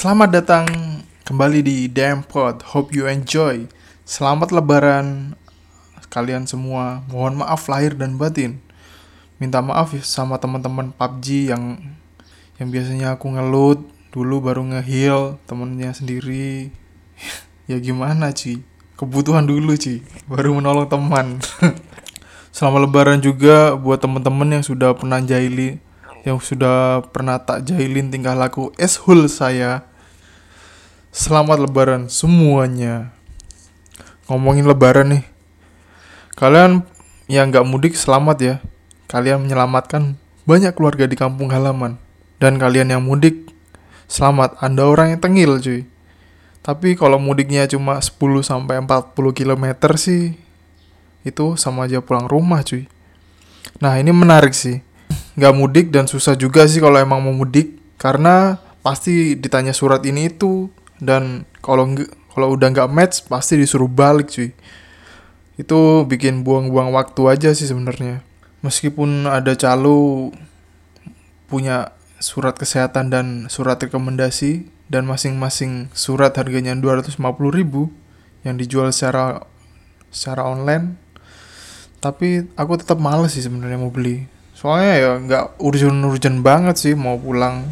Selamat datang kembali di Damn Pod. Hope you enjoy. Selamat Lebaran kalian semua. Mohon maaf lahir dan batin. Minta maaf ya sama teman-teman PUBG yang yang biasanya aku ngelut dulu baru ngeheal temennya sendiri. ya gimana Ci? Kebutuhan dulu Ci, baru menolong teman. Selamat Lebaran juga buat teman-teman yang sudah pernah jahili yang sudah pernah tak jahilin tingkah laku eshul saya. Selamat lebaran semuanya. Ngomongin lebaran nih. Kalian yang nggak mudik selamat ya. Kalian menyelamatkan banyak keluarga di kampung halaman. Dan kalian yang mudik selamat, Anda orang yang tengil cuy. Tapi kalau mudiknya cuma 10 sampai 40 km sih itu sama aja pulang rumah cuy. Nah, ini menarik sih. Nggak mudik dan susah juga sih kalau emang mau mudik karena pasti ditanya surat ini itu dan kalau kalau udah nggak match pasti disuruh balik cuy. Itu bikin buang-buang waktu aja sih sebenarnya. Meskipun ada calo punya surat kesehatan dan surat rekomendasi dan masing-masing surat harganya 250 ribu yang dijual secara secara online. Tapi aku tetap males sih sebenarnya mau beli. Soalnya ya nggak urgent-urgent banget sih mau pulang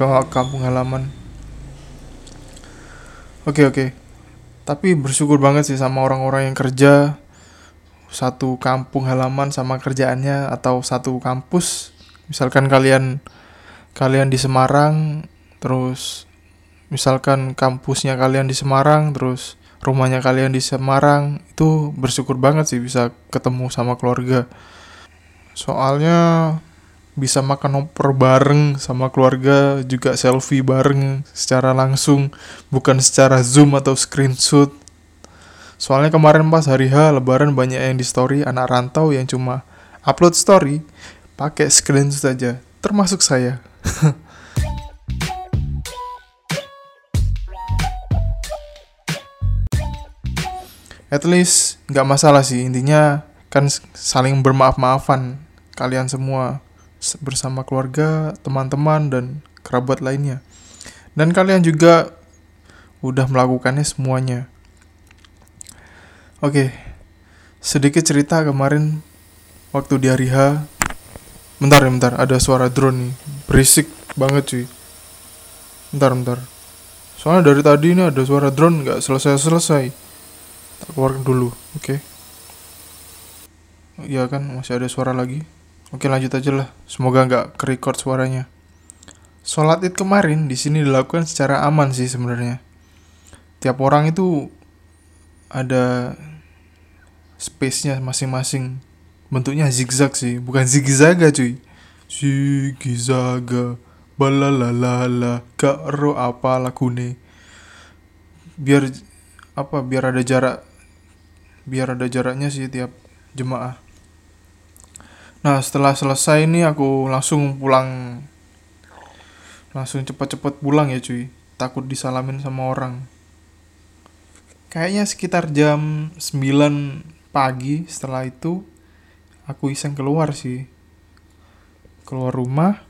ke kampung halaman. Oke oke. Tapi bersyukur banget sih sama orang-orang yang kerja. Satu kampung halaman sama kerjaannya atau satu kampus. Misalkan kalian kalian di Semarang terus misalkan kampusnya kalian di Semarang terus rumahnya kalian di Semarang itu bersyukur banget sih bisa ketemu sama keluarga. Soalnya bisa makan opor bareng sama keluarga juga selfie bareng secara langsung bukan secara zoom atau screenshot. Soalnya kemarin pas hari H lebaran banyak yang di story anak rantau yang cuma upload story pakai screenshot saja termasuk saya at least nggak masalah sih intinya kan saling bermaaf-maafan kalian semua bersama keluarga, teman-teman dan kerabat lainnya. Dan kalian juga udah melakukannya semuanya. Oke. Sedikit cerita kemarin waktu di hari H. Bentar ya, bentar, ada suara drone nih. Berisik banget cuy. Bentar, bentar. Soalnya dari tadi ini ada suara drone nggak selesai-selesai. Tak dulu, oke. Okay. Iya kan, masih ada suara lagi. Oke lanjut aja lah, semoga nggak kerekord suaranya. Sholat id kemarin di sini dilakukan secara aman sih sebenarnya. Tiap orang itu ada space-nya masing-masing. Bentuknya zigzag sih, bukan zigzaga cuy. Zigzaga, balalalala, gak ro apa lagune. Biar apa? Biar ada jarak, biar ada jaraknya sih tiap jemaah. Nah setelah selesai ini aku langsung pulang. Langsung cepet-cepet pulang ya cuy. Takut disalamin sama orang. Kayaknya sekitar jam 9 pagi setelah itu Aku iseng keluar sih. Keluar rumah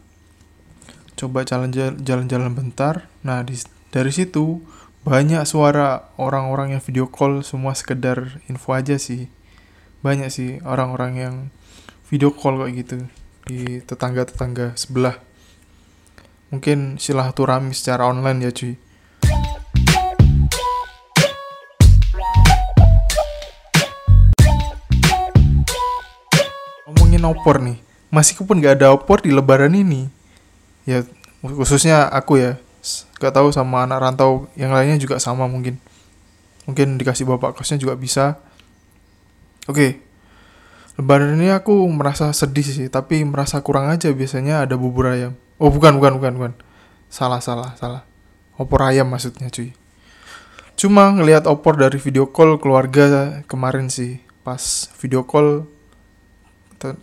Coba jalan-jalan bentar. Nah di, dari situ banyak suara orang-orang yang video call semua sekedar info aja sih. Banyak sih orang-orang yang video call kayak gitu di tetangga-tetangga sebelah. Mungkin silaturahmi secara online ya cuy. Ngomongin opor nih masih pun gak ada opor di lebaran ini. Ya khususnya aku ya gak tahu sama anak rantau yang lainnya juga sama mungkin mungkin dikasih bapak kosnya juga bisa oke okay, Lebaran ini aku merasa sedih sih, tapi merasa kurang aja biasanya ada bubur ayam. Oh bukan, bukan, bukan, bukan. Salah, salah, salah. Opor ayam maksudnya cuy. Cuma ngelihat opor dari video call keluarga kemarin sih. Pas video call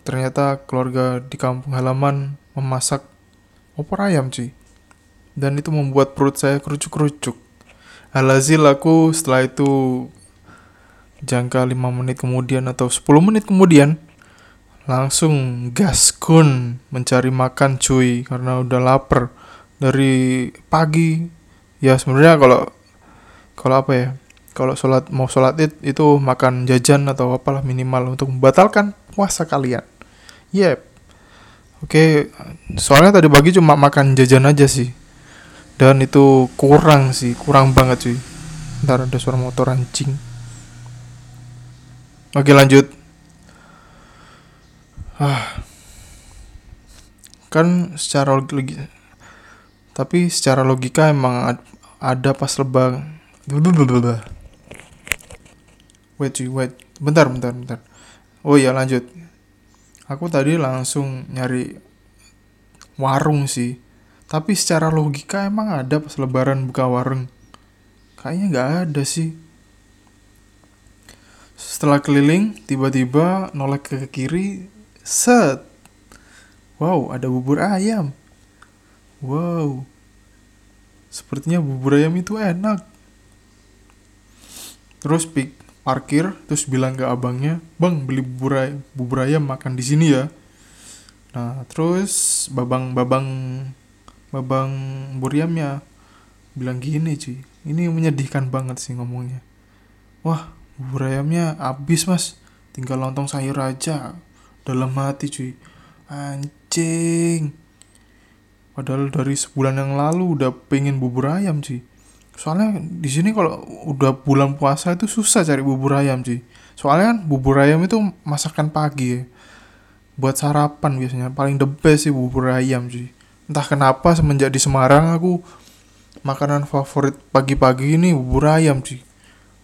ternyata keluarga di kampung halaman memasak opor ayam cuy. Dan itu membuat perut saya kerucuk-kerucuk. Alhasil aku setelah itu jangka 5 menit kemudian atau 10 menit kemudian langsung gaskun mencari makan cuy karena udah lapar. Dari pagi ya sebenarnya kalau kalau apa ya kalau sholat mau sholat id itu makan jajan atau apalah minimal untuk membatalkan puasa kalian. Yep. Oke soalnya tadi pagi cuma makan jajan aja sih dan itu kurang sih kurang banget cuy ntar ada suara motor anjing. Oke lanjut. Ah. Kan secara logika tapi secara logika emang ada pas lebang wait cuy wait. Bentar bentar bentar. Oh iya lanjut. Aku tadi langsung nyari warung sih tapi secara logika emang ada pas lebaran buka warung kayaknya nggak ada sih setelah keliling tiba-tiba nolek ke kiri Set. Wow, ada bubur ayam. Wow. Sepertinya bubur ayam itu enak. Terus pik parkir terus bilang ke abangnya, "Bang, beli bubur ayam, bubur ayam makan di sini ya." Nah, terus babang-babang babang buriamnya bilang gini cuy. Ini menyedihkan banget sih ngomongnya. Wah bubur ayamnya habis mas. Tinggal lontong sayur aja. Dalam hati cuy. Anjing. Padahal dari sebulan yang lalu udah pengen bubur ayam cuy. Soalnya di sini kalau udah bulan puasa itu susah cari bubur ayam cuy. Soalnya kan bubur ayam itu masakan pagi ya. Buat sarapan biasanya. Paling the best sih bubur ayam cuy entah kenapa semenjak di Semarang aku makanan favorit pagi-pagi ini bubur ayam cuy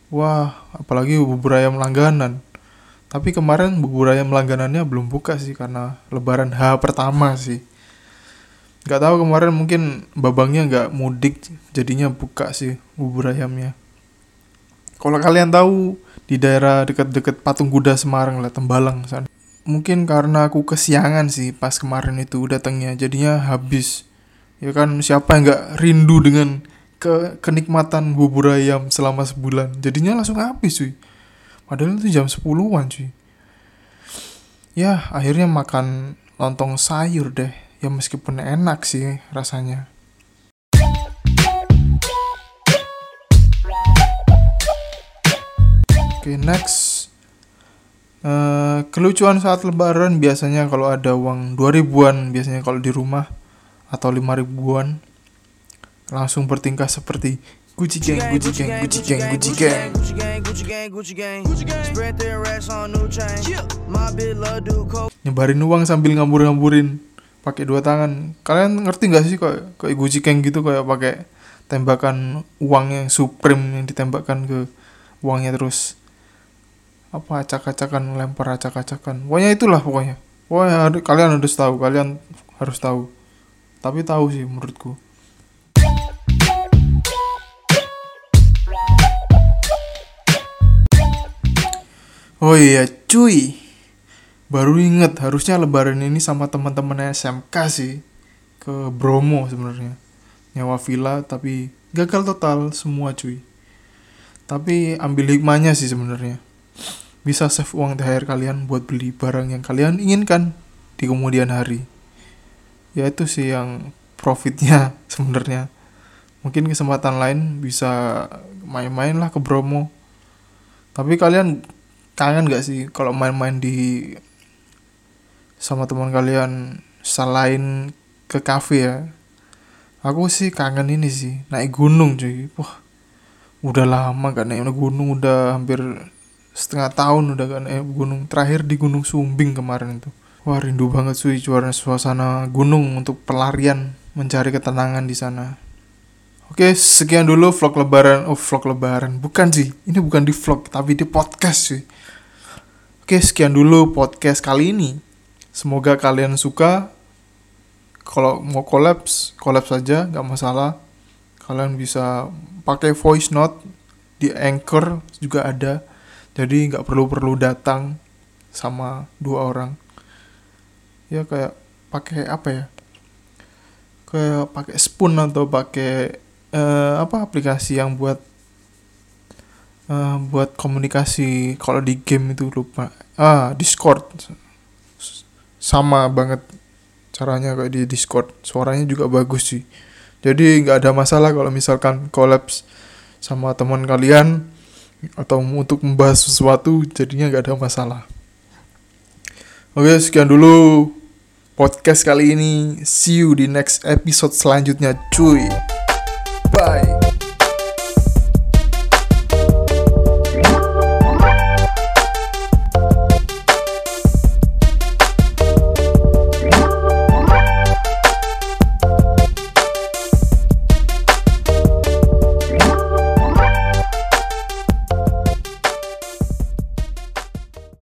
wah apalagi bubur ayam langganan tapi kemarin bubur ayam langganannya belum buka sih karena lebaran H pertama sih. Gak tahu kemarin mungkin babangnya nggak mudik jadinya buka sih bubur ayamnya. Kalau kalian tahu di daerah dekat-dekat patung kuda Semarang lah Tembalang sana. Mungkin karena aku kesiangan sih pas kemarin itu datangnya jadinya habis. Ya kan siapa yang nggak rindu dengan ke kenikmatan bubur ayam selama sebulan. Jadinya langsung habis cuy Padahal itu jam 10-an cuy. Ya, akhirnya makan lontong sayur deh. Ya meskipun enak sih rasanya. Oke, okay, next. Uh, kelucuan saat lebaran biasanya kalau ada uang 2000-an biasanya kalau di rumah atau 5 ribuan. Langsung bertingkah seperti Gucci gang, Gucci gang, Gucci gang, Gucci gang. Nyebarin uang sambil ngambur-ngamburin pakai dua tangan. Kalian ngerti gak sih kok kayak Gucci gang gitu kayak pakai tembakan uang yang supreme yang ditembakkan ke uangnya terus apa acak-acakan lempar acak-acakan. Pokoknya itulah pokoknya. Pokoknya kalian harus tahu kalian harus tahu. Tapi tahu sih menurutku. Oh iya cuy. Baru inget harusnya lebaran ini sama teman-teman SMK sih. Ke Bromo sebenarnya. Nyawa villa tapi gagal total semua cuy. Tapi ambil hikmahnya sih sebenarnya Bisa save uang THR kalian buat beli barang yang kalian inginkan di kemudian hari. Ya itu sih yang profitnya sebenarnya. Mungkin kesempatan lain bisa main-main lah ke Bromo. Tapi kalian kangen gak sih kalau main-main di sama teman kalian selain ke kafe ya? Aku sih kangen ini sih naik gunung cuy. Wah udah lama gak naik gunung udah hampir setengah tahun udah gak naik gunung terakhir di gunung Sumbing kemarin itu wah rindu banget cuy cuaca suasana gunung untuk pelarian mencari ketenangan di sana Oke, sekian dulu vlog lebaran. Oh, vlog lebaran. Bukan sih. Ini bukan di vlog, tapi di podcast sih. Oke, sekian dulu podcast kali ini. Semoga kalian suka. Kalau mau kolaps, kolaps saja, nggak masalah. Kalian bisa pakai voice note di Anchor juga ada. Jadi nggak perlu-perlu datang sama dua orang. Ya kayak pakai apa ya? Kayak pakai spoon atau pakai uh, apa aplikasi yang buat uh, buat komunikasi. Kalau di game itu lupa. Ah Discord. Sama banget caranya kayak di Discord. Suaranya juga bagus sih. Jadi nggak ada masalah kalau misalkan kolaps sama teman kalian atau untuk membahas sesuatu jadinya nggak ada masalah. Oke sekian dulu podcast kali ini. See you di next episode selanjutnya cuy. Bye